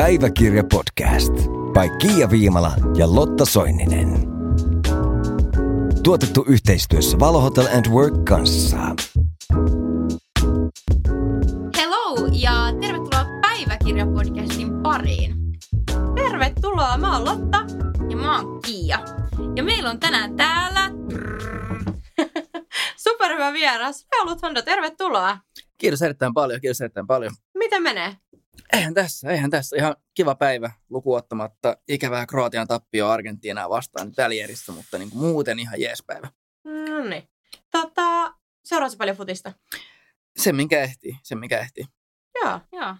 Päiväkirja podcast by Kiia Viimala ja Lotta Soininen. Tuotettu yhteistyössä Valo Hotel and Work kanssa. Hello ja tervetuloa Päiväkirja-podcastin pariin. Tervetuloa, mä oon Lotta. Ja mä oon Kiia. Ja meillä on tänään täällä... Superhyvä vieras. Raulut Honda, tervetuloa. Kiitos erittäin paljon, kiitos erittäin paljon. Miten menee? Eihän tässä, eihän tässä. Ihan kiva päivä lukuottamatta ikävää Kroatian tappio Argentiinaa vastaan nyt mutta niin kuin muuten ihan jees päivä. No niin. Tota, seuraatko paljon futista? Se minkä ehtii, se minkä ehtii. Joo. Joo.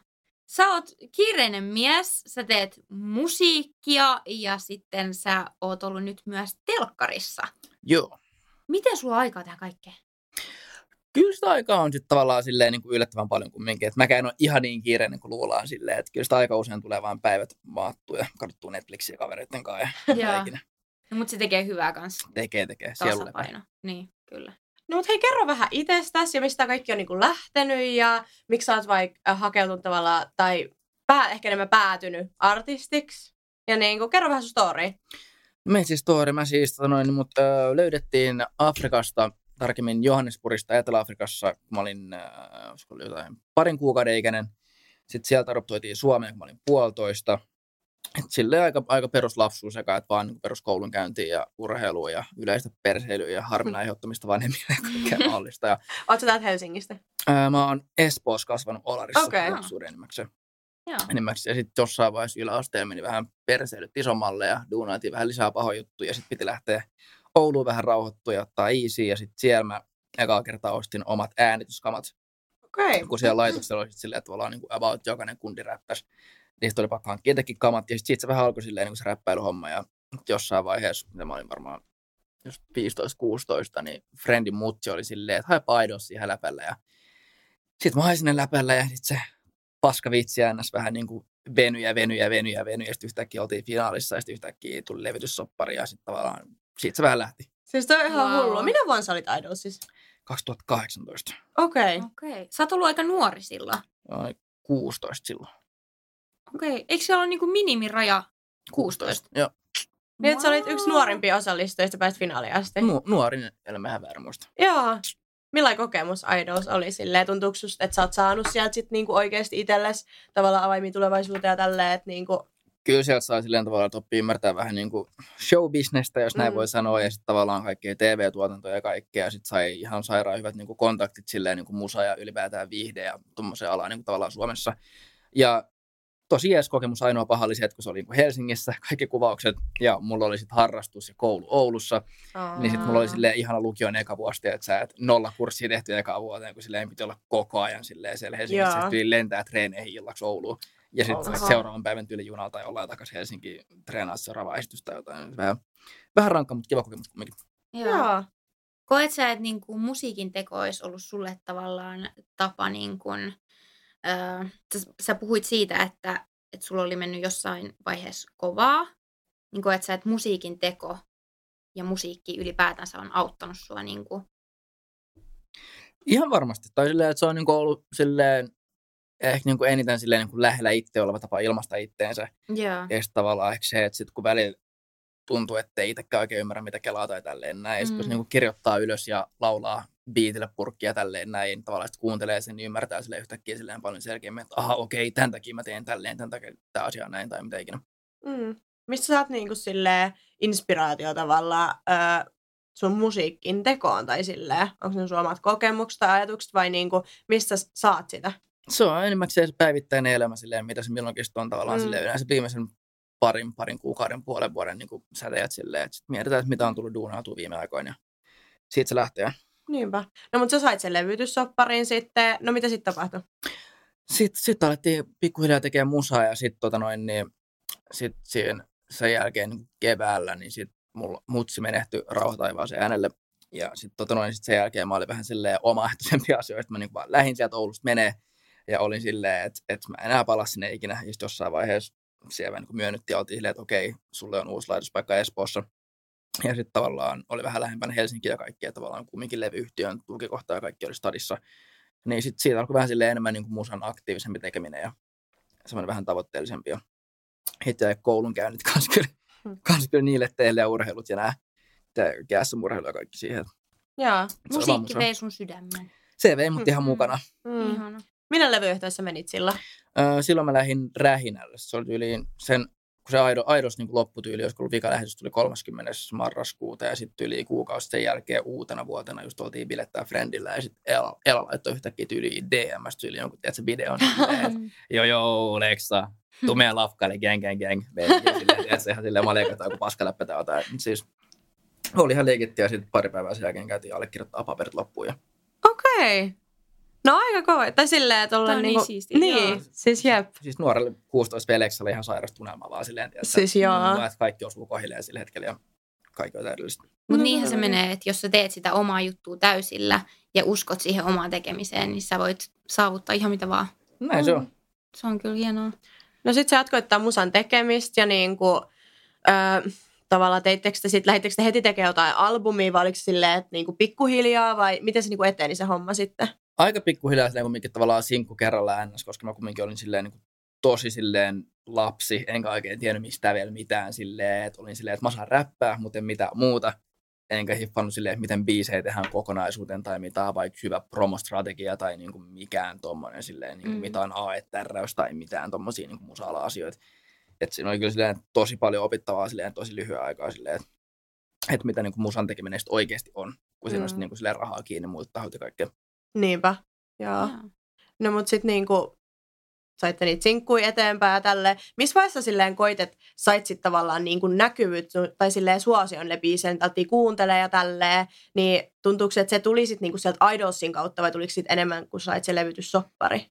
Sä oot kiireinen mies, sä teet musiikkia ja sitten sä oot ollut nyt myös telkkarissa. Joo. Miten sulla on aikaa tehdä kaikkea? Kyllä sitä aikaa on sitten tavallaan silleen niin kuin yllättävän paljon kumminkin. Että mäkään en ole ihan niin kiireinen kuin luullaan silleen. Että kyllä sitä aika usein tulee vain päivät maattua ja katsottua Netflixiä kavereiden kanssa ja ikinä. No, mutta se tekee hyvää kanssa. Tekee, tekee. Tasapaino. Niin, kyllä. No mut hei, kerro vähän itsestäsi ja mistä kaikki on niinku lähtenyt ja miksi sä oot vaikka hakeutunut tavallaan, tai pää, ehkä enemmän päätynyt artistiksi. Ja niinku, kerro vähän sun story. Me siis story, mä siis tota noin, mut, ö, löydettiin Afrikasta, tarkemmin Johannesburgista Etelä-Afrikassa, kun mä olin olisiko ollut jotain parin kuukauden ikäinen. Sitten sieltä adoptoitiin Suomeen, kun mä olin puolitoista. Et silleen aika, aika peruslapsuus sekä, että vaan niin peruskoulun käyntiin ja urheiluun ja yleistä perseilyä ja harmin aiheuttamista vanhemmille ja kaikkea mahdollista. Ja, sä täältä Helsingistä? ää, mä oon Espoossa kasvanut Olarissa Okei. lapsuuden enimmäkseen. Joo. enimmäkseen. Ja sitten jossain vaiheessa yläasteella meni vähän perseilyt isommalle ja duunaatiin vähän lisää pahoja juttuja. Ja sitten piti lähteä Ouluun vähän rauhoittua ja ottaa easy. Ja sitten siellä mä ekaa kertaa ostin omat äänityskamat. Okay. Kun siellä laitoksella oli silleen, että tavallaan niin kuin about jokainen kundi räppäsi. Niistä oli pakko hankkia itsekin kamat. Ja sitten se vähän alkoi silleen niin kuin se räppäilyhomma. Ja jossain vaiheessa, mitä mä olin varmaan just 15-16, niin friendin mutsi oli silleen, että hae paidos siihen läpällä. Ja sitten mä hain sinne läpällä ja sitten se paska vitsi ns. vähän niin kuin veny ja veny ja veny ja veny. Ja sitten yhtäkkiä oltiin finaalissa ja sitten yhtäkkiä tuli levytyssoppari ja sitten tavallaan siitä se vähän lähti. Siis toi on ihan Wow. hullua. Minä vuonna sä olit Idolsissa? 2018. Okei. Okay. Okei. Okay. Sä oot ollut aika nuori silloin. Olin 16 silloin. Okei. Okay. Eikö siellä ole niinku minimiraja 16? Joo. Niin, että sä olit yksi nuorimpia osallistujista, pääsit finaaliin asti. Nu- nuorin, ellei mä väärin muista. Joo. Millainen kokemus Idols oli silleen? Tuntuuko susta, että sä oot saanut sieltä sit niinku oikeasti itsellesi tavallaan avaimia tulevaisuuteen ja tälleen, että niinku... Kyllä sieltä saa silleen tavallaan, että oppii ymmärtää vähän niin kuin showbisnestä, jos näin Mm. voi sanoa, ja sitten tavallaan kaikkea TV-tuotantoja ja kaikkea, ja sitten sai ihan sairaan hyvät niin kuin kontaktit silleen niin kuin musa ja ylipäätään viihde ja tuommoiseen alaan niin kuin tavallaan Suomessa. Ja tosi jees kokemus, ainoa paha oli se, että kun se oli niin kuin Helsingissä, kaikki kuvaukset, ja mulla oli sitten harrastus ja koulu Oulussa, niin sitten mulla oli silleen ihana lukion eka vuosi, että sä et nolla kurssia tehty eka vuoteen, kun silleen piti olla koko ajan silleen siellä Helsingissä, tyyli lentää treeneihin illaksi Ouluun. Ja sitten seuraavan päivän tyyli junalla tai ollaan takaisin Helsinkiin treenaa seuraavaa esitystä tai jotain. Vähän, vähän rankka, mutta kiva kokemus kumminkin. Joo. Koet sä, että niinku musiikin teko olisi ollut sulle tavallaan tapa, niin kuin, öö, sä, sä puhuit siitä, että, että sulla oli mennyt jossain vaiheessa kovaa. Niin koet sä, että musiikin teko ja musiikki ylipäätänsä on auttanut sua niin kuin, Ihan varmasti. Tai silleen, että se on niinku ollut silleen, ehkä niinku eniten silleen niinku lähellä itse oleva tapa ilmaista itteensä. Joo. Ja sitten tavallaan ehkä se, että sit kun välillä tuntuu, että ei itsekään oikein ymmärrä, mitä kelaa tai tälleen näin. Ja sit kun Mm. niinku kirjoittaa ylös ja laulaa biitille purkkia tälleen näin, niin tavallaan sit kuuntelee sen, niin ymmärtää sille yhtäkkiä silleen paljon selkeämmin, että aha, okei, tämän takia mä teen tälleen, tämän takia tämä asia on näin tai mitä ikinä. Mm. Mistä sä saat niinku silleen inspiraatio tavallaan öö, sun musiikin tekoon tai silleen? Onko ne sun omat kokemukset tai ajatukset vai niinku, mistä sä saat sitä? Se on enimmäkseen se päivittäinen elämä silleen, mitä se milloinkin on tavallaan Mm. silleen, yleensä viimeisen parin, parin kuukauden, puolen vuoden niin säteet silleen, että sit mietitään, että mitä on tullut duunautua viime aikoina. Ja siitä se lähtee. Niinpä. No mutta sä sait sen levytyssopparin sitten. No mitä sitten tapahtui? Sitten sit alettiin pikkuhiljaa tekemään musaa ja sitten tota noin, niin sit siinä sen jälkeen niin keväällä, niin sit mulla mutsi menehtyi rauhataivaaseen äänelle. Ja sitten tota noin, sit sen jälkeen mä olin vähän silleen omaehtoisempi asioista. Mä niin vaan lähdin sieltä Oulusta menee ja olin silleen, että, että mä enää palaa sinne ikinä. Ja sitten jossain vaiheessa siellä niin myönnyttiin ja oltiin silleen, että okei, sulle on uusi laitospaikka Espoossa. Ja sitten tavallaan oli vähän lähempänä Helsinkiä ja kaikkea tavallaan kumminkin levyyhtiön tukikohta ja kaikki oli stadissa. Niin sitten siitä alkoi vähän silleen enemmän niin kuin musan aktiivisempi tekeminen ja semmoinen vähän tavoitteellisempi. Ja heti jäi koulunkäynnit kanssa kyllä, Hmm. kans kyllä niille teille ja urheilut ja nämä kässämurheilu ja kaikki siihen. Joo. Musiikki vei sun sydämen. Se vei mut ihan Mm. mukana. Mm. Ihana. Minä levyyhtiössä menit sillä? Öö, silloin mä lähdin Rähinälle. Se oli tyyliin sen, kun se Aido, Aidos niin lopputyyli, jos ollut vika lähetys tuli 30. marraskuuta ja sitten yli kuukausi sen jälkeen uutena vuotena just oltiin bilettää Friendillä ja sitten Ela, Ela laittoi yhtäkkiä tyyliin DMS tyyli jonkun, tiedätkö, videon. silleen, joo joo, Lexa, tuu meidän lafkaille, gang gang gang. Tiedätkö, ihan silleen malekataan joku paskaläppä tai jotain. Siis oli ihan liikitty ja sitten pari päivää sen jälkeen käytiin allekirjoittaa paperit loppuun. Ja Okei. No aika kova. Tai silleen, että ollaan niin niinku... siistiä, Niin, joo. siis jep. siis nuorelle 16 veleksi oli ihan sairasta unelmaa vaan silleen, tiedätkö, Siis joo. Että kaikki osuu kohilleen sillä hetkellä ja kaikki on täydellistä. Mutta No, niinhän se menee, että jos sä teet sitä omaa juttua täysillä ja uskot siihen omaan tekemiseen, niin sä voit saavuttaa ihan mitä vaan. Näin se on. Se on kyllä hienoa. No sit sä jatkoittaa musan tekemistä ja niinku, öö, tavallaan teittekö te sit, lähittekö te heti tekemään jotain albumia vai oliko se silleen, että niinku pikkuhiljaa vai miten se niinku eteni se homma sitten? Aika pikkuhiljaa silleen kumminkin tavallaan sinkku kerralla ns, koska mä kumminkin olin silleen niin kuin tosi silleen lapsi, enkä oikein tiennyt mistä vielä mitään silleen, että olin silleen, että mä osaan räppää, mutta en mitään muuta. Enkä hiffannut silleen, että miten biisejä tehdään kokonaisuuteen tai mitä on vaikka hyvä promostrategia tai niin kuin mikään tommonen silleen, niin kuin Mm. mitä on AE-tärräys tai mitään tommosia niin kuin musa-asioita. Että siinä oli kyllä silleen tosi paljon opittavaa silleen tosi lyhyen aikaa silleen, että, että mitä niin kuin musan tekeminen oikeasti on, kun siinä Mm. on niin kuin silleen rahaa kiinni muilta tahoilta ja kaikkea. Niinpä. Joo. Joo. No mut sit niinku saitte niitä sinkkuja eteenpäin ja tälleen. Missä vaiheessa silleen koit, että sait sit tavallaan niinku näkyvyyttä tai silleen suosion ne biisit, alettiin kuuntelee ja tälleen, niin tuntuuko se, että se tuli sit niinku sieltä Idolsin kautta vai tuliko sit enemmän, kun sait se levytyssoppari?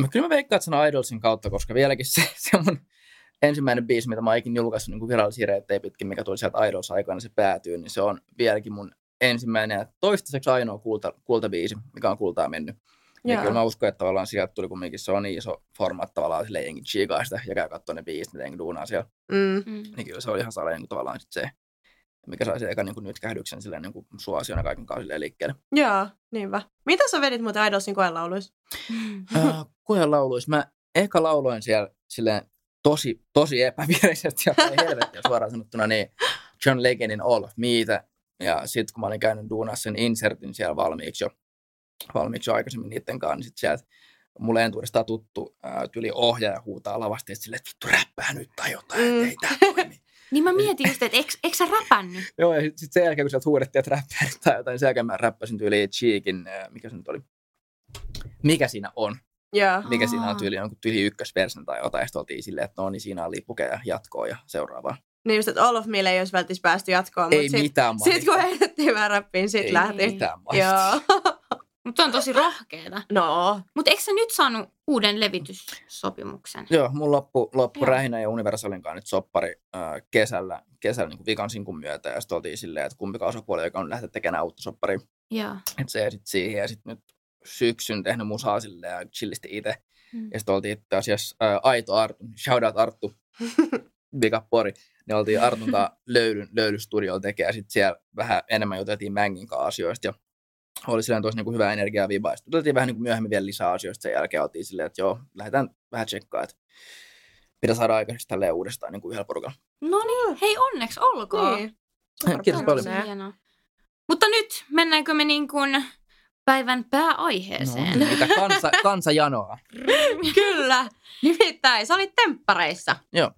Mä, kyllä mä veikkaan, että se on Idolsin kautta, koska vieläkin se, se on mun ensimmäinen biisi, mitä mä oon ikinä julkaissut niin virallisia reittejä pitkin, mikä tuli sieltä Idols aikana, se päätyy, niin se on vieläkin mun ensimmäinen ja toistaiseksi ainoa kulta, kultabiisi, mikä on kultaa mennyt. Ja Joo. kyllä mä uskon, että tavallaan sieltä tuli kumminkin, se on niin iso formaat tavallaan silleen jengi chiikaa sitä ja käy katsoa ne biisit, mitä jengi duunaa siellä. Mm. Mm. Niin kyllä se oli ihan saleen niin tavallaan sit se, mikä sai sen eka niin nyt kähdyksen silleen niin suosion ja kaiken kanssa silleen liikkeelle. Joo, niinpä. Mitä sä vedit muuten Idolsin koelauluissa? Äh, lauluis? Mä eka lauloin siellä silleen tosi, tosi epävirallisesti ja helvettiä suoraan sanottuna, niin John Legendin All of Meitä. Ja sitten kun mä olin käynyt duunassa sen insertin siellä valmiiksi jo, valmiiksi jo aikaisemmin niiden kanssa, niin sitten sieltä mulle entuudestaan tuttu ää, tyli ohjaaja huutaa lavasti, että silleen, että vittu räppää nyt tai jotain, Mm. ei tää toimi. Niin mä mietin just, että eikö, eikö sä räpännyt? Joo, ja sitten sen jälkeen, kun sieltä huudettiin, että räppää nyt tai jotain, niin sen jälkeen mä räppäsin tyyliin Cheekin, ää, mikä se nyt oli, mikä siinä on, Joo. mikä siinä on Aa. tyyli jonkun tyyli ykkösversion tai jotain, ja sitten oltiin silleen, että no niin siinä on lipuke ja jatkoa ja seuraavaa. Niin just, että All of Meille ei olisi välttämättä päästy jatkoon, Ei mutta sit, mitään sit kun heitettiin vähän räppiin, sit Ei lähti. mitään mahista. Joo. Mutta on tosi rohkeeta. No, Mutta eikö sä nyt saanut uuden levityssopimuksen? Joo, mun loppu, loppu Joo. Rähinä ja Universalin kanssa nyt soppari äh, kesällä, kesällä niin vikan sinkun myötä, ja sitten oltiin silleen, että kumpikaan osapuoli, joka on lähtenyt tekemään uutta sopparia, Joo. että se sitten siihen, ja sitten nyt syksyn tehnyt musaa silleen ja chillisti itse, Mm. ja sitten oltiin itse asiassa äh, Aito Artu, shout out Arttu, Vika Pori, niin oltiin Artun löydyn, löydystudiolla tekemään, ja sitten siellä vähän enemmän juteltiin Mängin kanssa asioista, ja oli silleen tosi niin hyvää energiaa ja vibaa. Sitten juteltiin vähän niin kuin myöhemmin vielä lisää asioista, sen jälkeen oltiin silleen, että joo, lähdetään vähän tsekkaa, että pitää saada aikaiseksi tälleen uudestaan niin kuin yhdellä porukalla. No niin, hei onneksi olkoon. niin. Kiitos paljon. Hienoa. Mutta nyt mennäänkö me niin kuin päivän pääaiheeseen? No, mitä kansa, kansa janoa. Kyllä. Nimittäin sä olit temppareissa. Joo.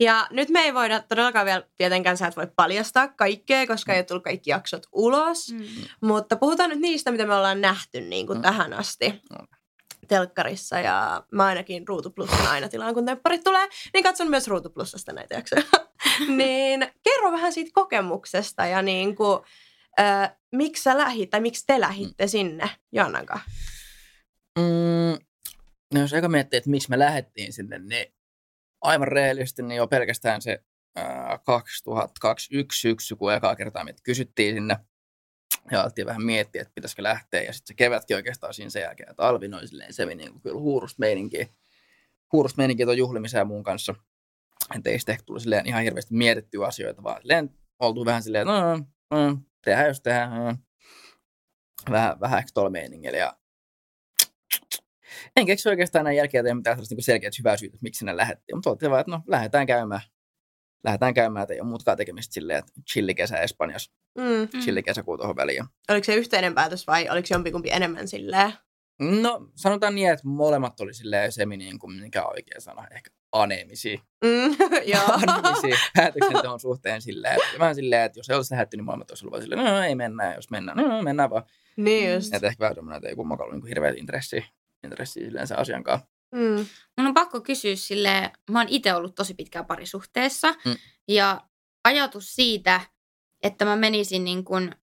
Ja nyt me ei voida todellakaan vielä, tietenkään sä et voi paljastaa kaikkea, koska ei ole tullut kaikki jaksot ulos. Mm. Mutta puhutaan nyt niistä, mitä me ollaan nähty niin kuin Mm. tähän asti No. telkkarissa. Ja mä ainakin Ruutu Plusan aina tilaan, kun tempparit tulee, niin katson myös Ruutu Plusasta näitä jaksoja. niin kerro vähän siitä kokemuksesta ja niin kuin, äh, miksi sä lähit tai miksi te lähitte sinne Joannan kanssa? Mm, no jos eka miettii, että miksi me lähdettiin sinne, niin aivan rehellisesti niin jo pelkästään se ää, 2021 syksy, kun ekaa kertaa meitä kysyttiin sinne. Ja alettiin vähän miettiä, että pitäisikö lähteä. Ja sitten se kevätkin oikeastaan siinä sen jälkeen, että Alvin oli silleen, se niin kuin kyllä huurusta meininkiä. Huurusta meininkiä tuon ja muun kanssa. Että ei sitten ehkä tullut silleen ihan hirveästi mietittyä asioita, vaan silleen oltu vähän silleen, no, no, tehdään jos tehdään. No. Vähän, vähän ehkä tuolla meiningillä. Ja En keksi oikeastaan näin jälkeen mitään sellaista niin selkeät hyvää syytä, että miksi ne lähdettiin. Mutta oltiin vaan, että no lähdetään käymään. Lähdetään käymään, että ei ole muutkaan tekemistä silleen, että chillikesä Espanjassa, Mm. Mm. chillikesäkuu tuohon väliin. Oliko se yhteinen päätös vai oliko jompikumpi enemmän silleen? No sanotaan niin, että molemmat oli silleen semi niin kuin, mikä on oikea sana, ehkä aneemisia. Mm. Joo. aneemisia päätöksenteon suhteen silleen, että vähän silleen, että jos ei olisi lähdetty, niin molemmat olisi ollut vaan silleen, no ei mennä, jos mennään, no mennään vaan. niin just. Että ehkä vähän semmoinen, että ei kummakaan ollut niin hirveät intressiä, intressiä silleen sen asian kanssa. Mm. Mun on pakko kysyä sille, mä oon itse ollut tosi pitkään parisuhteessa Mm. ja ajatus siitä, että mä menisin niin kuin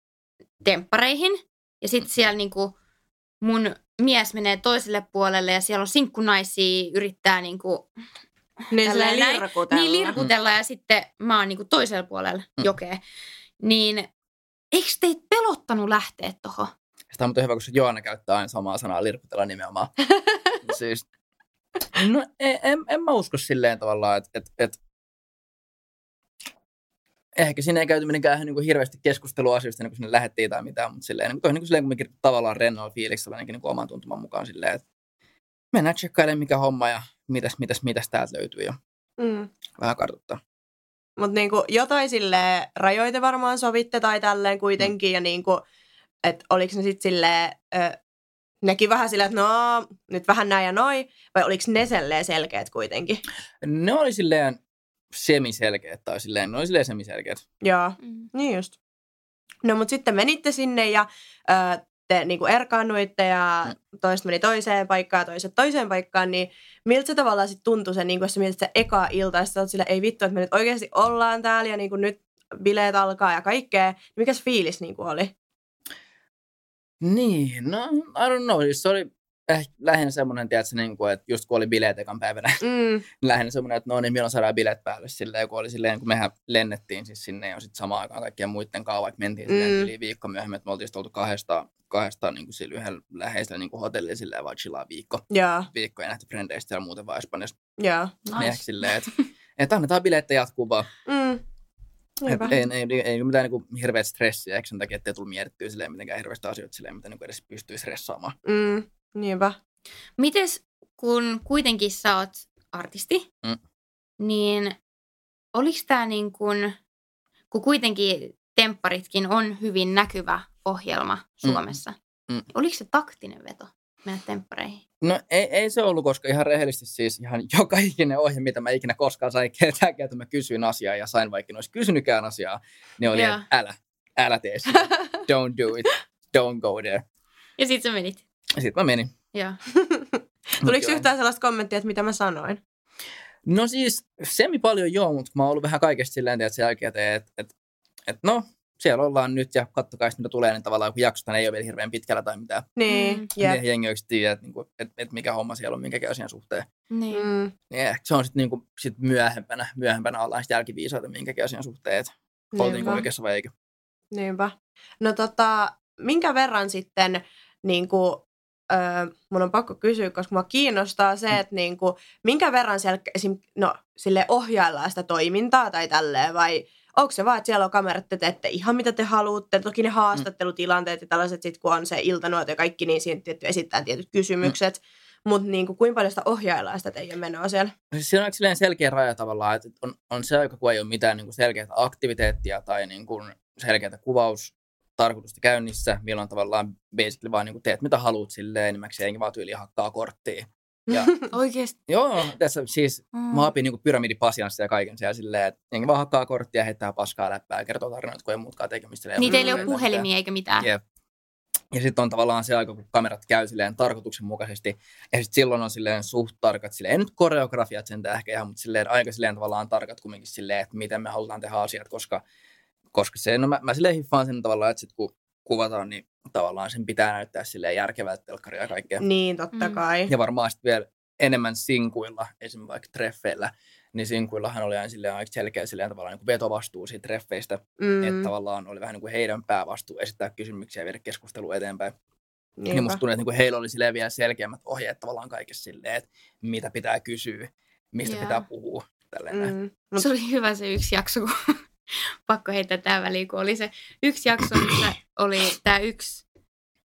temppareihin ja sitten siellä niin kuin mun mies menee toiselle puolelle ja siellä on sinkkunaisia, yrittää niin kuin, Niin lirkutella. niin lirkutella ja sitten mä oon niin kuin toisella puolella Mm. jokea. Niin eikö teitä pelottanut lähteä tohon? Sitä on hyvä, koska Joana käyttää aina samaa sanaa lirkutella nimenomaan. siis, no en, en, en, mä usko silleen tavallaan, että et, et, ehkä siinä ei käyty mitenkään niin kuin hirveästi keskustelua asioista, niin kun sinne lähettiin tai mitään, mutta silleen, niin kuin, niin kuin, silleen kumminkin tavallaan rennolla fiiliksellä ainakin niin kuin oman tuntuman mukaan silleen, että mennään tsekkailemaan mikä homma ja mitäs, mitäs, mitäs täältä löytyy ja Mm. vähän kartoittaa. Mutta niinku jotain sille rajoite varmaan sovitte tai tälleen kuitenkin. Ja niinku, että oliko ne sitten silleen, ö, nekin vähän silleen, että no nyt vähän näin ja noin. Vai oliko ne selkeät kuitenkin? Ne oli silleen semiselkeät tai silleen, ne oli silleen semiselkeät. Joo, Mm. niin just. No mutta sitten menitte sinne ja ö, te niinku erkaannuitte ja toiset meni toiseen paikkaan ja toiset toiseen paikkaan, niin miltä se tavallaan sitten tuntui se, niinku, jos sä mietit se eka ilta, ja sillä, ei vittu, että me nyt oikeasti ollaan täällä ja niinku nyt bileet alkaa ja kaikkea. Niin Mikä se fiilis niinku oli? Niin, no I don't know, siis se oli ehkä lähinnä semmoinen, tiedätkö, niin kuin, että just kun oli bileet ekan päivänä, Mm, lähinnä semmoinen, että no niin, milloin saadaan bilet päälle silleen, kun oli silleen, kun mehän lennettiin siis sinne jo sitten samaan aikaan kaikkien muiden kanssa, vaikka mentiin silleen Mm. yli viikko myöhemmin, että me oltiin oltu kahdesta, kahdesta niin kuin sillä yhdellä läheisellä niin kuin hotellilla silleen vaan chillaa viikko, joo, viikko ja nähty frendeistä siellä muuten vaan Espanjassa. Niin ehkä Nice. silleen, että, että annetaan bileet jatkuu vaan. Mm. Niinpä. ei, ei, ei, ei, mitään niin hirveät stressiä, eikö sen takia, ettei tullut mietittyä silleen mitenkään hirveästä asioita silleen, mitä niin edes pystyy stressaamaan. Mm, niinpä. Mites kun kuitenkin sä oot artisti, Mm. niin oliko tämä niin kuin, kun kuitenkin tempparitkin on hyvin näkyvä ohjelma Suomessa, Mm. oliko se taktinen veto mennä temppareihin? No ei, ei se ollut, koska ihan rehellisesti siis ihan joka ikinen ohje, mitä mä ikinä koskaan sain ketään, että mä kysyin asiaa ja sain vaikka en olisi kysynytkään asiaa, niin oli, että älä, älä tee sitä, don't do it, don't go there. Ja sit sä menit. Sitten mä menin. Joo. Tuliko joo. yhtään sellaista kommenttia, että mitä mä sanoin? No siis semi paljon joo, mutta mä oon ollut vähän kaikesta silleen, että sen jälkeen, että et, et, et, no siellä ollaan nyt ja kattokaa sitten, mitä tulee, niin tavallaan kun jaksosta ei ole vielä hirveän pitkällä tai mitään. Niin, Mm. mm. Yeah. jep. Jengi oikeasti tiedä, että, niinku, et, et mikä homma siellä on minkäkin asian suhteen. Niin. Mm. Niin ehkä se on sitten niinku, sit myöhempänä, myöhempänä ollaan sitten jälkiviisaita minkäkin asian suhteen, että oltiinko Niinpä. oikeassa vai eikö. Niinpä. No tota, minkä verran sitten, niin kuin, öö, mun on pakko kysyä, koska mua kiinnostaa se, Mm. että niin kuin, minkä verran siellä esim, no, sille ohjaillaan sitä toimintaa tai tälleen, vai onko se vaan, että siellä on kamerat, te teette ihan mitä te haluatte, toki ne haastattelutilanteet ja tällaiset, sit, kun on se iltanuoto ja kaikki, niin siinä tietty esittää tietyt kysymykset, mutta niin kuin, kuinka paljon sitä ohjaillaan sitä teidän menoa siellä? No Siis siinä on silleen selkeä raja tavallaan, että on, on se aika, kun ei ole mitään niin selkeää aktiviteettia tai niin kuin selkeää kuvaustarkoitusta käynnissä, milloin tavallaan basically vaan niin kuin teet mitä haluat silleen, enimmäksi jengi vaan tyyli hakkaa korttia. Ja, Oikeesti. joo, tässä siis Mm. mä opin niin pyramidipasianssia ja kaiken siellä silleen, että jengi vaan hakkaa korttia, heittää paskaa läppää ja kertoo tarinoita, kun ei muutkaan tekemistä. Niin teillä ei ole puhelimia eikä mitään. Jep. Ja sitten on tavallaan se aika, kun kamerat käy silleen tarkoituksenmukaisesti. Ja sitten silloin on silleen suht tarkat, silleen, ei nyt koreografiat sen ehkä ihan, mutta silleen aika silleen tavallaan tarkat kumminkin silleen, että miten me halutaan tehdä asiat, koska, koska se, no mä, mä silleen hiffaan sen tavallaan, että sit kun kuvataan, niin tavallaan sen pitää näyttää silleen järkevältä telkkaria ja kaikkea. niin, totta Mm. kai. Ja varmaan sitten vielä enemmän sinkuilla, esimerkiksi vaikka treffeillä, niin sinkuillahan oli aina silleen aika selkeä silleen tavallaan niin kuin vetovastuu siitä treffeistä, mm. että tavallaan oli vähän niin kuin heidän päävastuu esittää kysymyksiä ja viedä keskustelua eteenpäin. Niin niinpä. musta tuntuu, että niin heillä oli silleen vielä selkeämmät ohjeet tavallaan kaikessa silleen, että mitä pitää kysyä, mistä Joo. pitää puhua. Tälleen näin. Mm. Mut, Se oli hyvä se yksi jakso, kun pakko heittää tähän väliin, kun oli se yksi jakso, missä oli tämä yksi,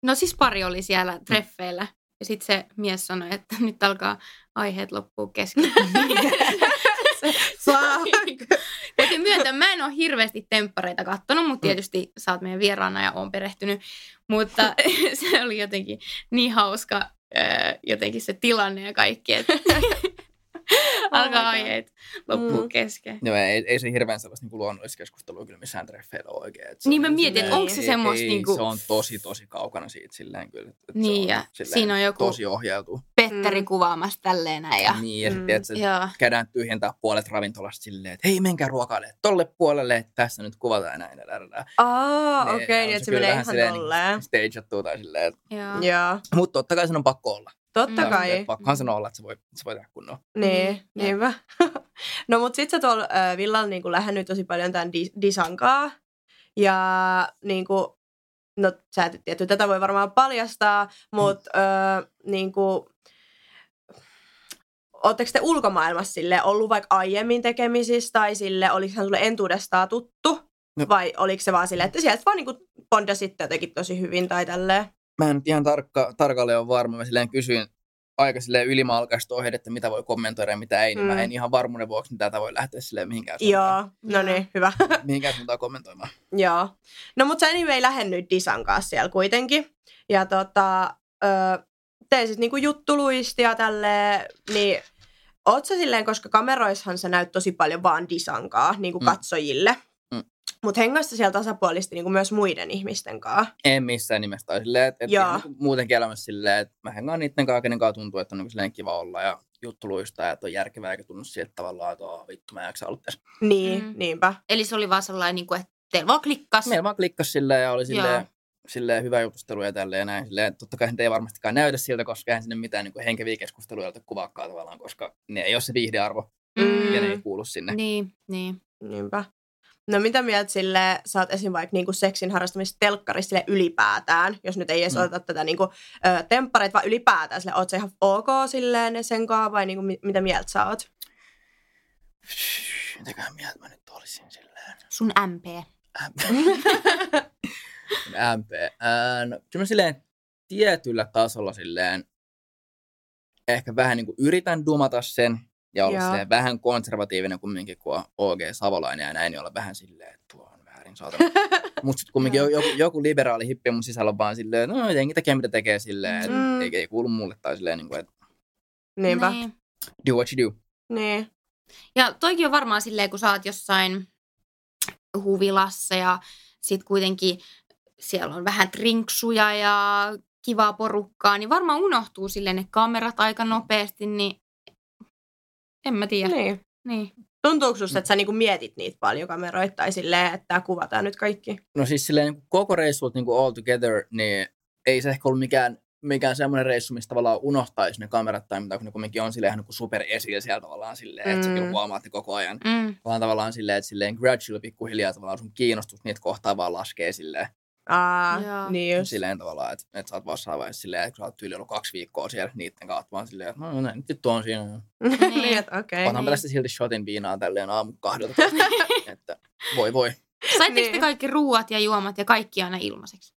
no siis pari oli siellä treffeillä. Ja sitten se mies sanoi, että nyt alkaa aiheet loppua kesken. Saa. Täytyy myöntää, mä en ole hirveästi temppareita kattonut, mutta Mm. tietysti sä oot meidän vieraana ja oon perehtynyt. Mutta se oli jotenkin niin hauska jotenkin se tilanne ja kaikki, että alkaa God. aiheet loppuu Mm. kesken. Joo, ei, ei se hirveän sellaista niin luonnollista keskustelua kyllä missään treffeillä ole oikein. Et se Niin on mä mietin, että onko se semmoista ei, niinku- Se on tosi, tosi kaukana siitä silleen kyllä. Että se Niin, on ja silleen siinä on joku- Tosi ohjeltu. Petteri Mm. kuvaamassa tälleen näin. Ja, Niin, ja Mm. sitten että ja, käydään tyhjentää puolet ravintolasta silleen, että hei, menkää ruokailemaan tolle puolelle, että tässä nyt kuvataan ja näin. Aa, Niin, okei, okay, niin se että se menee ihan silleen niinku tolleen. stageattua tai silleen. että-. Joo, Mutta totta kai sen on pakko olla. Totta Mm. kai. Pakkohan sen olla, että se voi, se voi tehdä kunnolla. Niin, Mm, niinpä. no mut sit sä tuolla äh, villalla niinku lähennyt tosi paljon tämän di- disankaa. Ja niinku, no sä et tietty tätä voi varmaan paljastaa, mut mm. äh, niinku, Oletteko te ulkomaailmassa sille ollut vaikka aiemmin tekemisissä tai sille, oliko hän sulle entuudestaan tuttu? No. Vai oliko se vaan silleen, että sieltä vaan niinku bondasitte jotenkin tosi hyvin tai tälleen? Mä en nyt ihan tarkka, tarkalleen ole varma. Mä silleen kysyin aika silleen ylimalkaista ohjeet, että mitä voi kommentoida ja mitä ei, niin Mm. mä en ihan varmuuden vuoksi niin tätä voi lähteä silleen mihinkään Joo, suuntaan, no Joo. niin, hyvä. mihinkään suuntaan kommentoimaan. Joo. No mutta sä anyway lähennyt Disan kanssa siellä kuitenkin. Ja tota, ö, tee siis niinku juttuluistia tälleen, niin oot sä silleen, koska kameroissahan sä näyt tosi paljon vaan Disankaa niinku Mm. katsojille. Mutta hengasta siellä tasapuolisti niinku myös muiden ihmisten kanssa. En missään nimessä. Tai silleen, että et niinku muutenkin elämässä silleen, että mä hengaan niiden kanssa, kenen kanssa tuntuu, että on niinku silleen kiva olla ja juttuluista ja että on järkevää eikä tunnu siltä tavallaan, että oh, vittu mä en jaksa olla tässä. Niin, Mm. niinpä. Eli se oli vaan sellainen, niin kuin, että teillä vaan klikkas. Meillä vaan klikkas silleen ja oli silleen, Joo. silleen hyvä jutustelu ja tälleen ja näin. Silleen, että totta kai ei varmastikaan näytä siltä, koska eihän sinne mitään niin henkeviä keskusteluja ota kuvaakaan tavallaan, koska ne ei ole se viihdearvo Mm. ja ne ei kuulu sinne. Niin, niin. Niinpä. No mitä mieltä sille, sä oot esim. vaikka niinku seksin harrastamista telkkarissa sille ylipäätään, jos nyt ei edes Mm. oteta tätä niinku, ö, temppareita, vaan ylipäätään sille, oot sä ihan ok silleen sen kanssa vai niinku, mi- mitä mieltä sä oot? Mitäköhän mieltä mä nyt olisin silleen? Sun MP. MP. Ää, no, kyllä mä silleen tietyllä tasolla silleen ehkä vähän niin kuin yritän dumata sen ja olla Joo. silleen vähän konservatiivinen kumminkin, kun on OG Savolainen ja näin, niin olla vähän silleen, että tuo on väärin saatana. Mutta sitten kumminkin joku, joku liberaali hippi mun sisällä on vaan silleen, no jengi tekee mitä tekee silleen, että Mm. ei, ei kuulu mulle tai silleen, niin kuin, että Niinpä. Niin. do what you do. Niin. Ja toikin on varmaan silleen, kun sä oot jossain huvilassa ja sit kuitenkin siellä on vähän trinksuja ja kivaa porukkaa, niin varmaan unohtuu silleen ne kamerat aika nopeasti, niin en mä tiedä. niin. Niin. Tuntuuko susta, että sä niinku mietit niitä paljon kameroita tai silleen, että kuvataan nyt kaikki? No siis silleen niin koko reissut niin all together, niin ei se ehkä ollut mikään, mikään semmoinen reissu, missä tavallaan unohtaisi ne kamerat tai mitä, kun ne kumminkin on silleen ihan niin super esillä siellä tavallaan silleen, että sä Mm. kyllä huomaat ne koko ajan. Mm. Vaan tavallaan silleen, että silleen gradually pikkuhiljaa tavallaan sun kiinnostus niitä kohtaa vaan laskee silleen. Aa, Joo. niin just. Silleen tavallaan, että, että sä oot jossain vaiheessa silleen, että kun sä oot tyyli ollut kaksi viikkoa siellä niitten kautta vaan silleen, että no näin nyt vittu on siinä. niin, että okei. Otan niin. silti shotin viinaa tälleen aamu kahdelta. että voi voi. Saitteko te Niin. kaikki ruuat ja juomat ja kaikki aina ilmaiseksi?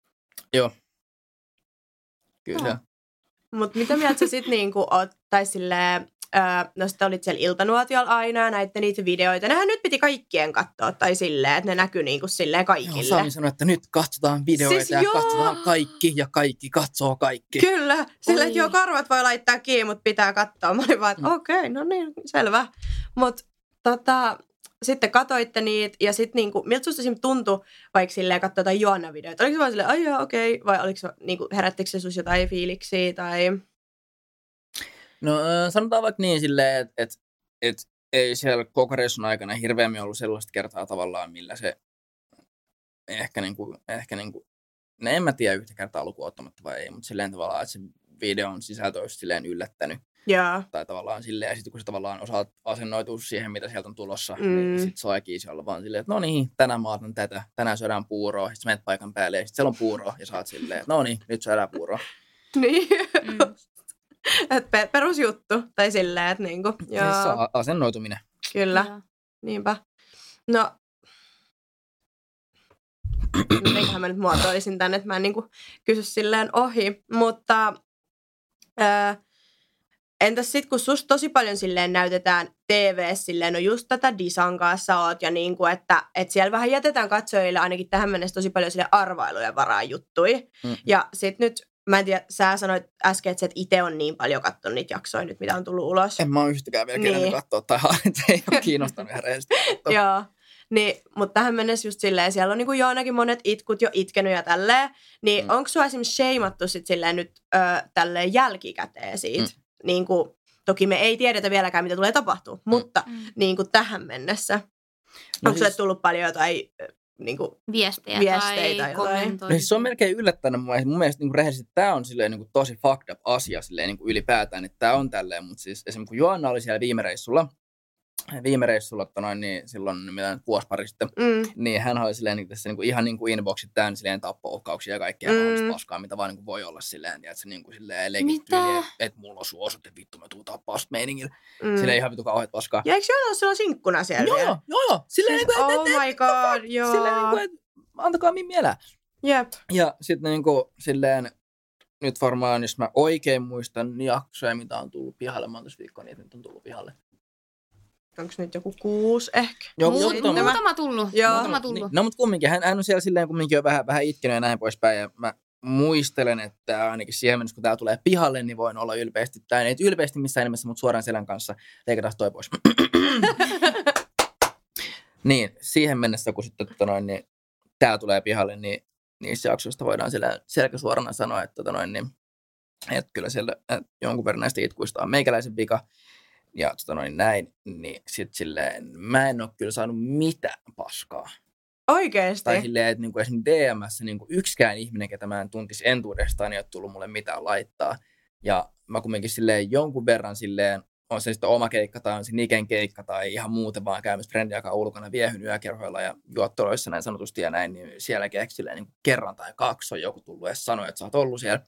Kyllä Joo. se. Mutta mitä mieltä sä sit niinku oot, tai silleen, öö, no sitten olit siellä iltanuotiolla aina ja näitte niitä videoita. Nehän nyt piti kaikkien katsoa, tai silleen, että ne näkyy niinku silleen Joo, kaikille. Sami sanoi, että nyt katsotaan videoita Siis ja joo. katsotaan kaikki ja kaikki katsoo kaikki. Kyllä, silleen, että joo, karvat voi laittaa kiinni, mutta pitää katsoa. Mä olin vaan, että Mm. okei, okay, no niin, selvä. Mutta tota, sitten katoitte niitä ja sitten niinku, miltä susta esim. tuntui vaikka silleen katsoa jotain Joanna-videoita? Oliko se vaan silleen, ai joo, okei, okay, vai oliko se, niinku, herättikö se sus jotain fiiliksiä tai... No äh, sanotaan vaikka niin silleen, että et, et, ei siellä koko reissun aikana hirveämmin ollut sellaista kertaa tavallaan, millä se ehkä niinku, ehkä niinku, no en mä tiedä yhtä kertaa lukuun ottamatta vai ei, mutta silleen tavallaan, että se videon sisältö olisi silleen yllättänyt. Joo, Tai tavallaan silleen, ja sitten kun sä tavallaan osaat asennoitua siihen, mitä sieltä on tulossa, mm. Niin sit se on olla vaan silleen, että no niin, tänään mä otan tätä, tänään syödään puuroa, sitten menet paikan päälle, ja sitten siellä on puuroa, ja oot silleen, että no niin, nyt syödään puuroa. niin. Mm. Et pe- perusjuttu, tai silleen, että niinku, Ja siis se joo, on a- asennoituminen. kyllä, Joo. niinpä. No, mitenköhän mä nyt muotoilisin tänne, että mä en niinku kysy silleen ohi, mutta Öö, entäs sitten, kun susta tosi paljon silleen näytetään TV silleen, no just tätä Disan kanssa oot ja niin kuin, että, että siellä vähän jätetään katsojille ainakin tähän mennessä tosi paljon sille arvailujen varaa juttui. Mm. Ja sitten nyt, mä en tiedä, sä sanoit äsken, että sä et itse on niin paljon katsonut niitä jaksoja nyt, mitä on tullut ulos. En mä oon yhtäkään vielä Niin. niin. katsoa tai se ei ole kiinnostanut ihan rehellisesti. Joo. Niin, mutta tähän mennessä just silleen, siellä on niinku jo ainakin monet itkut jo itkenyt ja tälleen. Niin Mm. onko sua esimerkiksi sheimattu sit silleen nyt ö, tälleen jälkikäteen siitä? Mm. Niin kuin, toki me ei tiedetä vieläkään, mitä tulee tapahtua, mm. mutta Mm. niin kuin tähän mennessä. No Onko sulle siis- tullut paljon jotain niin kuin, Viestejä, Viestejä tai tai jotain. No siis se on melkein yllättänyt mua. Mun mielestä niin rehellisesti tämä on silleen, niin kuin tosi fucked up asia silleen, niin kuin ylipäätään, että tämä on tälleen. Mutta siis esimerkiksi kun Joanna oli siellä viime reissulla, viime reissulla että noin, niin silloin mitä nyt vuosi pari sitten, mm, niin hän oli silleen niin tässä niin kuin, ihan niin kuin inboxit täynnä silleen tappouhkauksia ja kaikkea Mm. mm. paskaa, mitä vaan niin kuin voi olla silleen, tiedätkö, niin kuin silleen legittyy, että et mulla on sun osoite, vittu mä tuun tappaa sut meiningillä. mm. Silleen ihan vittu kauheat paskaa. Ja eikö Joona ole silloin sinkkuna siellä Joo, vielä? joo, joo. Silleen Siis, niin kuin, oh my god, joo. silleen niin kuin, että antakaa Mimmi elää. Jep. Ja sitten niinku silleen, nyt varmaan, jos mä oikein muistan niin jaksoja, mitä on tullut pihalle, monta viikkoa niitä nyt on tullut pihalle. Onko nyt joku kuusi ehkä? Joo, Muu- joo, Sitten mutta- mä- muutama tullut. Joo. Muutama Niin, tullut. no mutta kumminkin, hän, hän on siellä silleen kumminkin jo vähän, vähän itkenyt ja näin poispäin. Ja mä muistelen, että ainakin siihen mennessä, kun tää tulee pihalle, niin voin olla ylpeästi, tai ei ylpeästi missään nimessä, mutta suoraan selän kanssa leikataan toi pois. niin, siihen mennessä, kun sitten tota noin, niin, tää tulee pihalle, niin niissä jaksoista voidaan sel- selkäsuorana sanoa, että, tota noin, niin, että kyllä siellä että jonkun verran näistä itkuista on meikäläisen vika. Ja tota noin, näin, niin sit silleen, mä en ole kyllä saanut mitään paskaa. Oikeesti? Tai silleen, että niinku esimerkiksi DMssä niinku yksikään ihminen, ketä mä en tuntisi entuudestaan, ei ole tullut mulle mitään laittaa. Ja mä kumminkin silleen jonkun verran silleen, on se sitten oma keikka tai on se Niken keikka tai ihan muuten vaan käymässä frendiä, joka on ulkona viehyn yökerhoilla ja juottoloissa näin sanotusti ja näin, niin sielläkin ehkä silleen niin kerran tai kaksi on joku tullut edes sanoa, että sä oot ollut siellä.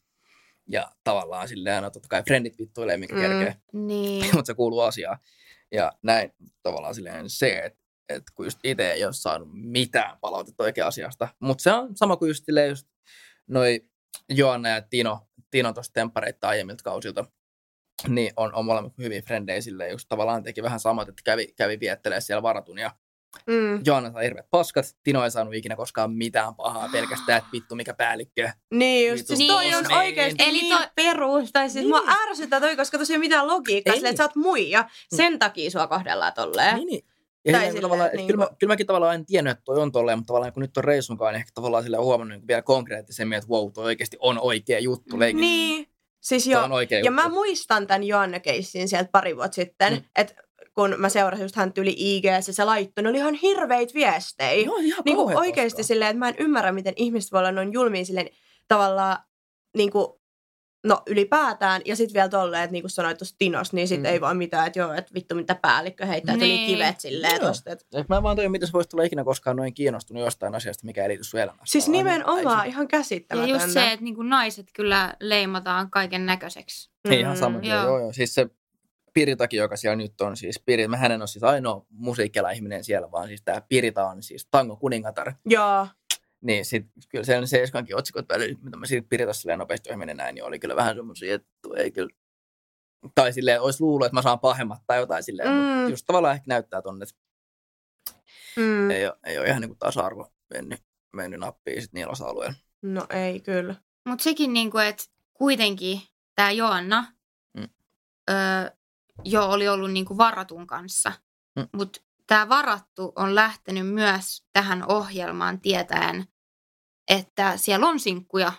Ja tavallaan silleen, no totta kai frendit vittuilee, mikä Mm. kerkee Niin. mutta se kuuluu asiaan. Ja näin tavallaan silleen se, että et kun just itse ei ole saanut mitään palautetta oikein asiasta. Mutta se on sama kuin just, silleen just noi Joanna ja Tino, Tino tuosta temppareita aiemmilta kausilta, niin on, on molemmat hyvin frendejä silleen, just tavallaan teki vähän samat, että kävi, kävi viettelee siellä varatun ja Mm. Joanna sai hirveät paskat, Tino ei saanut ikinä koskaan mitään pahaa, pelkästään, että vittu mikä päällikkö. Niin just, siis Niin. toi on Niin. oikeesti Eli niin toi- perus, tai siis Niin. mua ärsyttää toi, koska tosi ei ole mitään logiikkaa, silleen, että sä oot muija, sen takia sua kohdellaan tolleen. Niin, niin. Ja Tai silleen, tavallaan, että että kyllä, mä, kyllä mäkin tavallaan en tiennyt, että toi on tolleen, mutta tavallaan kun nyt on reissunkaan, niin ehkä tavallaan sille huomannut niin vielä konkreettisemmin, että wow, toi oikeasti on oikea juttu. Mm. Leikin. Niin, siis joo. Ja juttu. mä muistan tämän Joanna-keissin sieltä pari vuotta sitten, Mm. mm. että kun mä seurasin just hän tuli IG ja se laittoi, ne oli ihan hirveitä viestejä. Joo, ihan niin kuin oikeasti paskaa. silleen, että mä en ymmärrä, miten ihmiset voi olla noin julmiin silleen tavallaan niin kuin, no ylipäätään, ja sitten vielä tolleen, että niin kuin sanoit tuossa Tinos, niin sitten Mm. ei vaan mitään, että joo, että vittu mitä päällikkö heittää, niin. Niin. tuli kivet silleen Joo. tosta. Että... Et Mä vaan tajun, miten sä voisit olla ikinä koskaan noin kiinnostunut jostain asiasta, mikä ei liity sun elämässä. Siis nimenomaan ei ihan Ja käsittämätöntä. just se, että niinku naiset kyllä leimataan kaiken näköiseksi. se- Niin, ihan sama. Mm. Joo. joo, joo. Siis se Piritakin, joka siellä nyt on, siis Piri, mä hänen on siis ainoa musiikkiala ihminen siellä, vaan siis tämä Pirita on siis tango kuningatar. Joo. Niin sit, kyllä siellä se Eskankin otsikot välillä, mitä mä siitä Pirita silleen nopeasti ohi menen näin, niin oli kyllä vähän semmoisia, että ei kyllä. Tai silleen, olisi luullut, että mä saan pahemmat tai jotain silleen, mm. Mm. mutta just tavallaan ehkä näyttää tonne, että Mm. ei ole, ei ole ihan niin kuin tasa-arvo mennyt, mennyt nappiin sit niillä osa-alueilla. No ei kyllä. Mutta sekin, niinku, että kuitenkin tämä Joanna Mm. öö, jo oli ollut niinku varatun kanssa. Mm. Mutta tämä varattu on lähtenyt myös tähän ohjelmaan tietäen, että siellä on sinkkuja.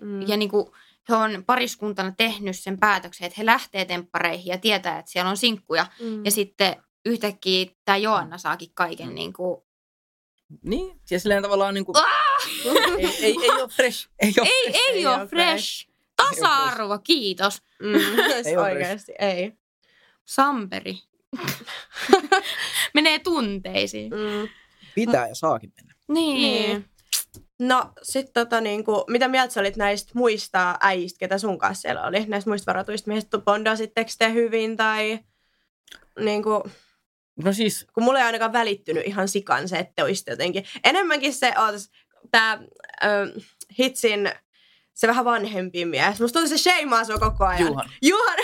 Mm. Ja niinku, he on pariskuntana tehnyt sen päätöksen, että he lähtee temppareihin ja tietää, että siellä on sinkkuja. Mm. Ja sitten yhtäkkiä tämä Joanna saakin kaiken Mm. niinku, Niin, ja silleen tavallaan niin kuin, Ah! ei, ei, ei ole fresh. Ei ole ei, fresh. ei, ei ole oo fresh. Tasa-arvo, kiitos. Mm. Ei oo oikeasti, ei. Samperi. Menee tunteisiin. Mm. Pitää ja saakin mennä. Niin. Niin. No sit tota niinku, mitä mieltä sä olit näistä muista äijistä, ketä sun kanssa siellä oli? Näistä muista varatuista miehistä, bondasitteko te hyvin tai niinku, No siis, kun mulle ei ainakaan välittynyt ihan sikan se, että te olisitte jotenkin. Enemmänkin se, ootas, tää ö, hitsin se vähän vanhempi mies. Musta tuntuu, se sheimaa sua koko ajan. Juhan. Juhan,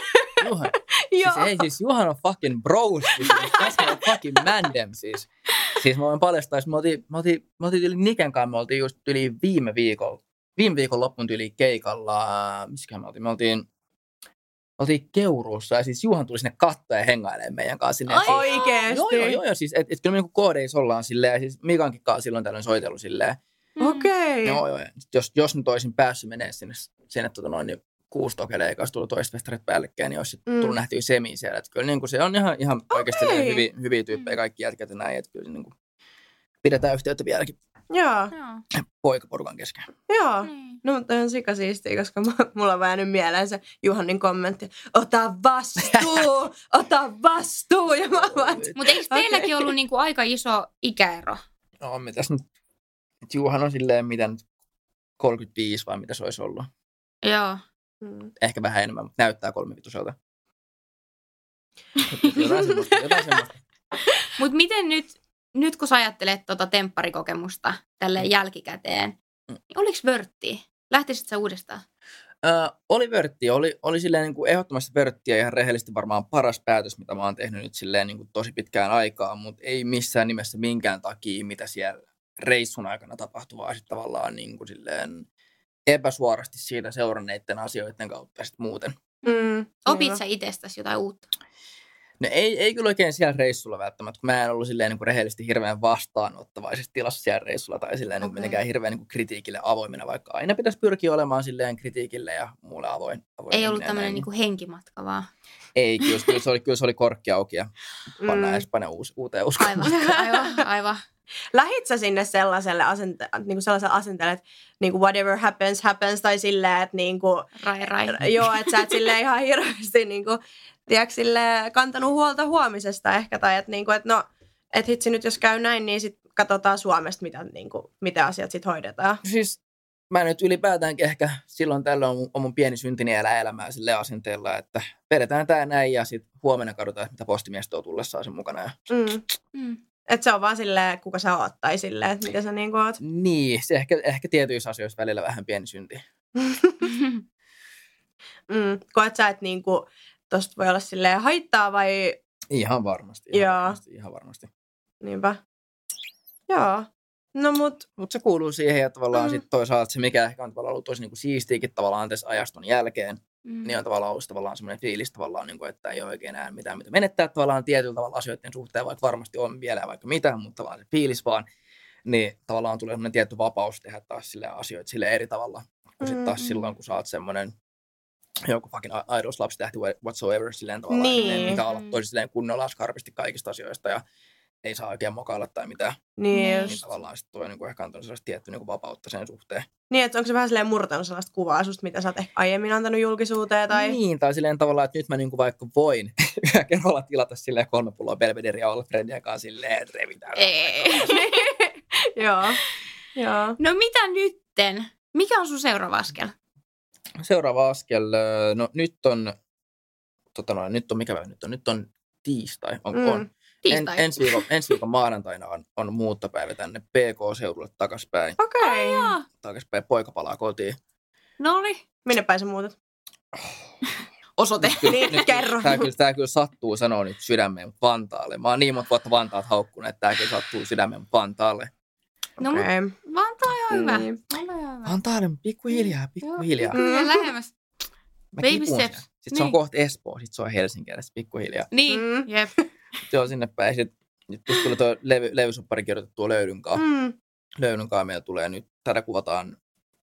Juhan. joo. Siis ei, siis Juhan on fucking bros. Siis, tässä on fucking mandem siis. Siis mä voin paljastaa, että me oltiin, me oltiin, me oltiin yli Niken kanssa, me oltiin just yli viime viikolla, viime viikon loppuun yli keikalla, missähän me oltiin, me oltiin, oltiin Keuruussa ja siis Juhan tuli sinne kattoon ja hengailemaan meidän kanssa sinne. Ai Siis- Oikeesti. Joo, joo, joo, joo, siis et, et kyllä me niinku koodeissa ollaan silleen, ja siis Mikankin kanssa silloin tällöin soitellut silleen. Mm. Okei. Joo, joo, sit jos, jos nyt olisin päässyt menemään sinne, sinne tota noin, niin kuusi tokelee, eikä olisi tullut toista festarit päällekkäin, niin olisi sit Mm. tullut nähtyä semi siellä. Että kyllä niin kuin se on ihan, ihan oikeasti Okei. hyviä, hyviä tyyppejä, kaikki jätkät ja näin, että kyllä se niin kuin pidetään yhteyttä vieläkin Joo, poikaporukan kesken. joo. Niin. No, mutta ihan sikasiistiä, koska mu- mulla on jäänyt mieleen se Juhanin kommentti. Ota vastuu, ota vastuu. Ja mä vaan, Mutta eikö teilläkin Okei. ollut niinku aika iso ikäero? No, mitäs nyt? Et Juhan on silleen, mitä nyt 35 vai mitä se olisi ollut. Joo. Mm. Ehkä vähän enemmän, mutta näyttää 35 Jotain semmoista, jotain semmoista. Mutta miten nyt, nyt kun sä ajattelet tota tempparikokemusta tälleen jälkikäteen, Mm. niin oliko vörtti? Lähtisit sä uudestaan? Ö, oli vörtti, oli, oli silleen niin kuin ehdottomasti vörttiä ihan rehellisesti varmaan paras päätös, mitä mä oon tehnyt nyt silleen niin kuin tosi pitkään aikaa, mutta ei missään nimessä minkään takia, mitä siellä reissun aikana tapahtui, vaan sitten tavallaan niin kuin silleen epäsuorasti siitä seuranneiden asioiden kautta sitten muuten. Mm. Opit sä itsestäsi jotain uutta? No ei, ei kyllä oikein siellä reissulla välttämättä, kun mä en ollut silleen niin kuin rehellisesti hirveän vastaanottavaisessa tilassa siellä reissulla tai silleen niin Okei. mitenkään hirveän niin kuin kritiikille avoimena, vaikka aina pitäisi pyrkiä olemaan silleen kritiikille ja muulle avoin. avoin Ei ollut tämmöinen näin. niinku henkimatka vaan. Ei, kyllä, kyllä, se oli, kyllä se oli korkki auki ja pannaan Mm. Espanja uusi, uuteen uskoon. Aivan, aivan, aivan. Lähit sä sinne sellaiselle, asente- niinku sellaiselle asenteelle, että niinku whatever happens, happens, tai silleen, että niinku, Rai, rai. joo, että sä et silleen ihan hirveästi niinku, tiedätkö, silleen, kantanut huolta huomisesta ehkä, tai että niinku, et no, et hitsi nyt jos käy näin, niin sit katsotaan Suomesta, mitä, niinku, miten asiat sit hoidetaan. Siis mä nyt ylipäätäänkin ehkä silloin tällöin on mun, on mun pieni syntini elää elämää sille asenteella, että vedetään tää näin ja sitten huomenna katsotaan, että mitä postimies tuo tullessaan sen mukana. Ja... Mm. Mm. Että se on vaan silleen, kuka sä oot, tai silleen, että mitä sä niinku oot. Niin, se ehkä, ehkä tietyissä asioissa välillä vähän pieni synti. Mm. Koet sä, että niinku, tosta voi olla silleen haittaa vai Ihan varmasti. Ihan Joo. varmasti, ihan varmasti. niinpä? Joo. No mut, Mutta se kuuluu siihen, ja tavallaan Mm. mm. sit toisaalta se, mikä ehkä on tavallaan ollut tosi niinku siistiäkin tavallaan tässä ajaston jälkeen, Mm. niin on tavallaan ollut tavallaan semmoinen fiilis tavallaan, niin kuin, että ei ole oikein enää mitään, mitä menettää tavallaan tietyllä tavalla asioiden suhteen, vaikka varmasti on vielä vaikka mitä, mutta tavallaan se fiilis vaan, niin tavallaan tulee semmoinen tietty vapaus tehdä taas sille asioita sille eri tavalla, kuin sitten taas silloin, kun sä oot semmoinen joku fucking idols lapsitähti whatsoever, silleen tavallaan, Niin. niin. mikä olla Mm. tosi silleen kunnolla skarpisti kaikista asioista ja ei saa oikein mokailla tai mitään, niin, Niin. just. niin tavallaan sitten tulee niinku ehkä antanut sellaista tiettyä niinku vapautta sen suhteen. Niin, että onko se vähän silleen murtanut sellaista kuvaa susta, mitä sä oot ehkä aiemmin antanut julkisuuteen tai... Niin, tai silleen tavallaan, että nyt mä niinku vaikka voin yhä kerralla tilata silleen kolme pulloa Belvederia olla friendien kanssa silleen, että revitään. Ei. Joo. Joo. No mitä nytten? Mikä on sun seuraava askel? Seuraava askel, öö, no nyt on, tota noin, nyt on mikä päivä nyt on? Nyt on tiistai, on, mm. on. En, ensi, viikon, ensi viikon maanantaina on, on muuttopäivä tänne PK-seudulle takaspäin. Okei. Okay. Takaspäin poika palaa kotiin. No niin. Minne päin sä muutat? Osoite. Niin, kerro. Tää kyllä, tää kyllä sattuu sanoa nyt sydämeen Vantaalle. Mä oon niin monta vuotta Vantaat haukkunut, että tää kyllä sattuu sydämeen Vantaalle. No, Okei. Vantaa on ihan hyvä. Niin. Vantaa on pikkuhiljaa, pikkuhiljaa. Joo, pikkuhiljaa Mm. lähemmäs. Mä Baby kipun steps. siellä. Sitten se on Niin. kohta Espoo, sitten se on Helsinki sitten pikkuhiljaa. Niin, Mm. jep. On sinne päin. Sitten nyt just tuli tuo levy, levysoppari kirjoitettua löydyn kanssa. Mm. Löydyn kanssa meillä tulee nyt, tätä kuvataan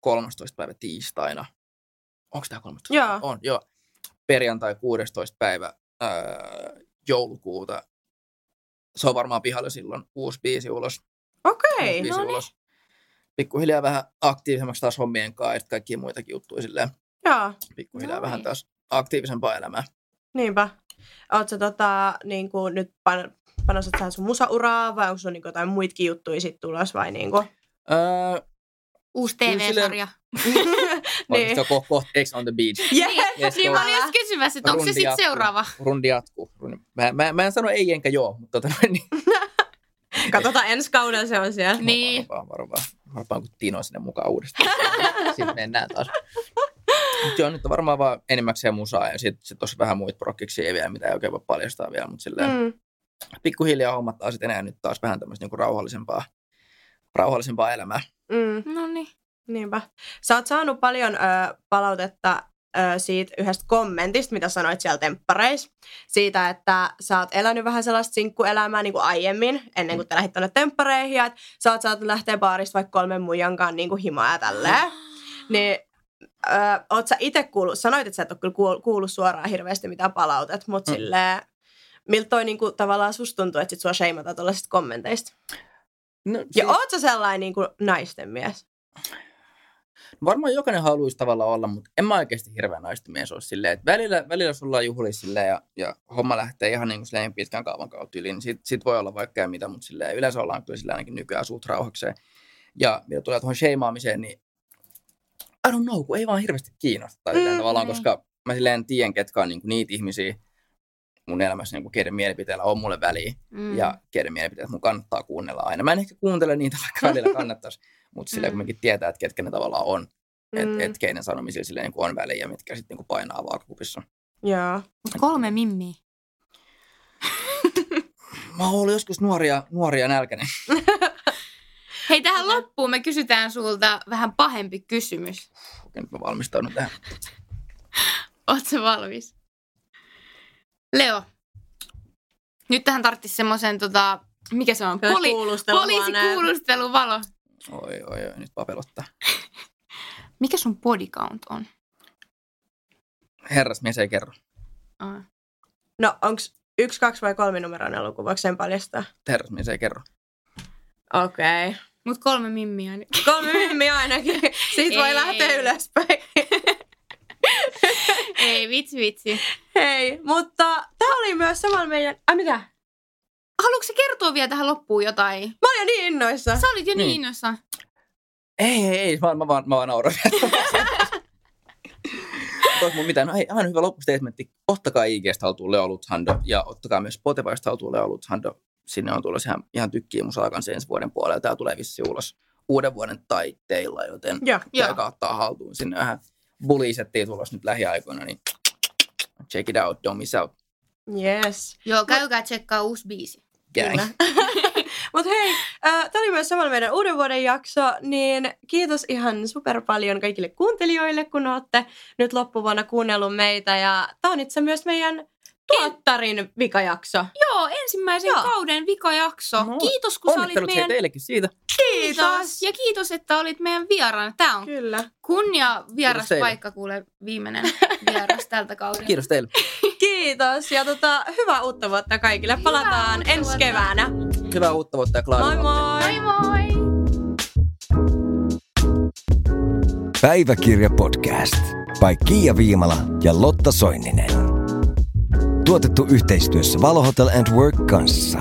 13. päivä tiistaina. Onko tämä 13? Joo. On, joo. Perjantai 16. päivä ää, joulukuuta. Se on varmaan pihalla silloin uusi biisi ulos. Okei. Biisi no niin. Pikkuhiljaa vähän aktiivisemmaksi taas hommien kanssa ja sitten kaikkia muitakin juttuja silleen. Joo. Pikkuhiljaa Noin. vähän taas aktiivisempaa elämää. Niinpä. Oot sä tota, niin kuin nyt pan, panostat sun musauraa vai onko sulla niin jotain muitakin juttuja sit tulos vai niin kuin? Öö, Uusi TV-sarja. niin. niin. on kohta koht X on the beach. Yeah. Yes, Niin go. mä olin just kysymässä, että onko se sitten seuraava? Rundi jatkuu. Rundi. Mä, mä, mä en sano ei enkä joo, mutta tota, noin, niin. Katsotaan ensi kaudella se on siellä. Niin. Varmaan, varmaan. Varmaan kun Tino sinne mukaan uudestaan. sitten mennään taas. Mutta joo, nyt on varmaan vaan enimmäkseen musaa ja sitten sit tosi vähän muita prokkiksia vielä, mitä ei oikein voi paljastaa vielä, mutta silleen mm. Pikkuhiljaa hommat taas sitten enää nyt taas vähän tämmöistä niinku rauhallisempaa, rauhallisempaa elämää. Mm. No niin. Niinpä. Sä oot saanut paljon ö, palautetta ö, siitä yhdestä kommentista, mitä sanoit siellä temppareissa. Siitä, että sä oot elänyt vähän sellaista sinkkuelämää niin kuin aiemmin, ennen kuin te lähdit tonne temppareihin. Ja että sä oot saanut lähteä baarista vaikka kolmen muijankaan niin kuin himaa ja tälleen. Niin ö, oot sä itse kuullut, sanoit, että sä et ole kyllä kuul- kuullut suoraan hirveästi mitään palautet, mutta Mm. silleen, miltä toi niin kuin, tavallaan susta tuntuu, että sit sua sheimataan tuollaisista kommenteista? No, Ja siis- oot sä sellainen niin kuin naisten mies? Varmaan jokainen haluaisi tavallaan olla, mutta en mä oikeasti hirveän naisten mies ole silleen, että välillä, välillä jos ollaan juhlissa silleen ja, ja homma lähtee ihan niin kuin pitkän kaavan kautta yli, niin sit, sit voi olla vaikka ja mitä, mutta silleen, yleensä ollaan kyllä silleen ainakin nykyään suut rauhakseen. Ja mitä tulee tuohon sheimaamiseen, niin I don't know, kun ei vaan hirveästi kiinnosta tai Mm, tavallaan, niin. koska mä silleen tiedän, ketkä on niinku niitä ihmisiä mun elämässä, niinku, keiden mielipiteellä on mulle väliä Mm. ja keiden mielipiteet mun kannattaa kuunnella aina. Mä en ehkä kuuntele niitä, vaikka välillä kannattaisi, mutta silleen Mm. kumminkin tietää, että ketkä ne tavallaan on. Että Mm. et keiden sanomisilla silleen niin on väliä ja mitkä sitten niin painaa vaakakupissa. Joo. Mut kolme mimmiä. Mä oon ollut joskus nuoria, nuoria nälkäinen. Hei, tähän loppuun me kysytään sulta vähän pahempi kysymys. Okei, nyt mä valmistaudun tähän. Ootko valmis? Leo. Nyt tähän tarvitsisi semmoisen, tota, mikä se on? Poli- poliisikuulusteluvalo. Oi, oi, oi, nyt papelottaa. Mikä sun body count on? Herrasmies ei kerro. Ah. No, onks yksi, kaksi vai kolme numeroinen luku? Voiko sen paljastaa? Herrasmies ei kerro. Okei. Okay. Mut kolme mimmiä. Niin. Kolme mimmiä ainakin. Siitä voi Ei. lähteä ylöspäin. Ei, vitsi, vitsi. Hei, mutta tämä oli myös samalla meidän... Ai mitä? Haluatko kertoa vielä tähän loppuun jotain? Mä olin jo niin innoissa. Sä olit jo niin, Niin. innoissaan. Ei, ei, ei, mä, mä, vaan, mä vaan nauran. Ois mun mitään. No hei, aivan hyvä loppustatementti. Ottakaa IGstä haltuun Leo Luthando ja ottakaa myös Spotifysta haltuun Leo Luthando. Sinne on tulossa ihan, ihan tykkiä musaa kanssa ensi vuoden puolella. Tää tulee vissi ulos uuden vuoden taitteilla, joten. Joo. käykää ottaa haltuun. Sinne vähän bulisettiin tulossa nyt lähiaikoina, niin check it out, don't miss out. Yes. Joo, käykää tsekkaa uusi biisi. Gang. Kyllä. Mutta hei, äh, tämä oli myös samalla meidän uuden vuoden jakso, niin kiitos ihan super paljon kaikille kuuntelijoille, kun olette nyt loppuvuonna kuunnellut meitä. Ja tämä on itse myös meidän tuottarin vikajakso. Joo, ensimmäisen Joo. kauden vikajakso. No, kiitos, kun sä olit meidän... teillekin siitä. Kiitos. Ja kiitos, että olit meidän vieraana. Tämä on Kyllä. kunnia vieras paikka, kuule viimeinen vieras tältä kaudelta. Kiitos teille. Kiitos ja tota, hyvää uutta vuotta kaikille. Palataan uutta ensi vuotta. keväänä. Hyvää uutta vuotta ja Moi moi! Moi moi! Päiväkirja podcast by Kiia Viimala ja Lotta Soininen. Tuotettu yhteistyössä Valo Hotel and Work kanssa.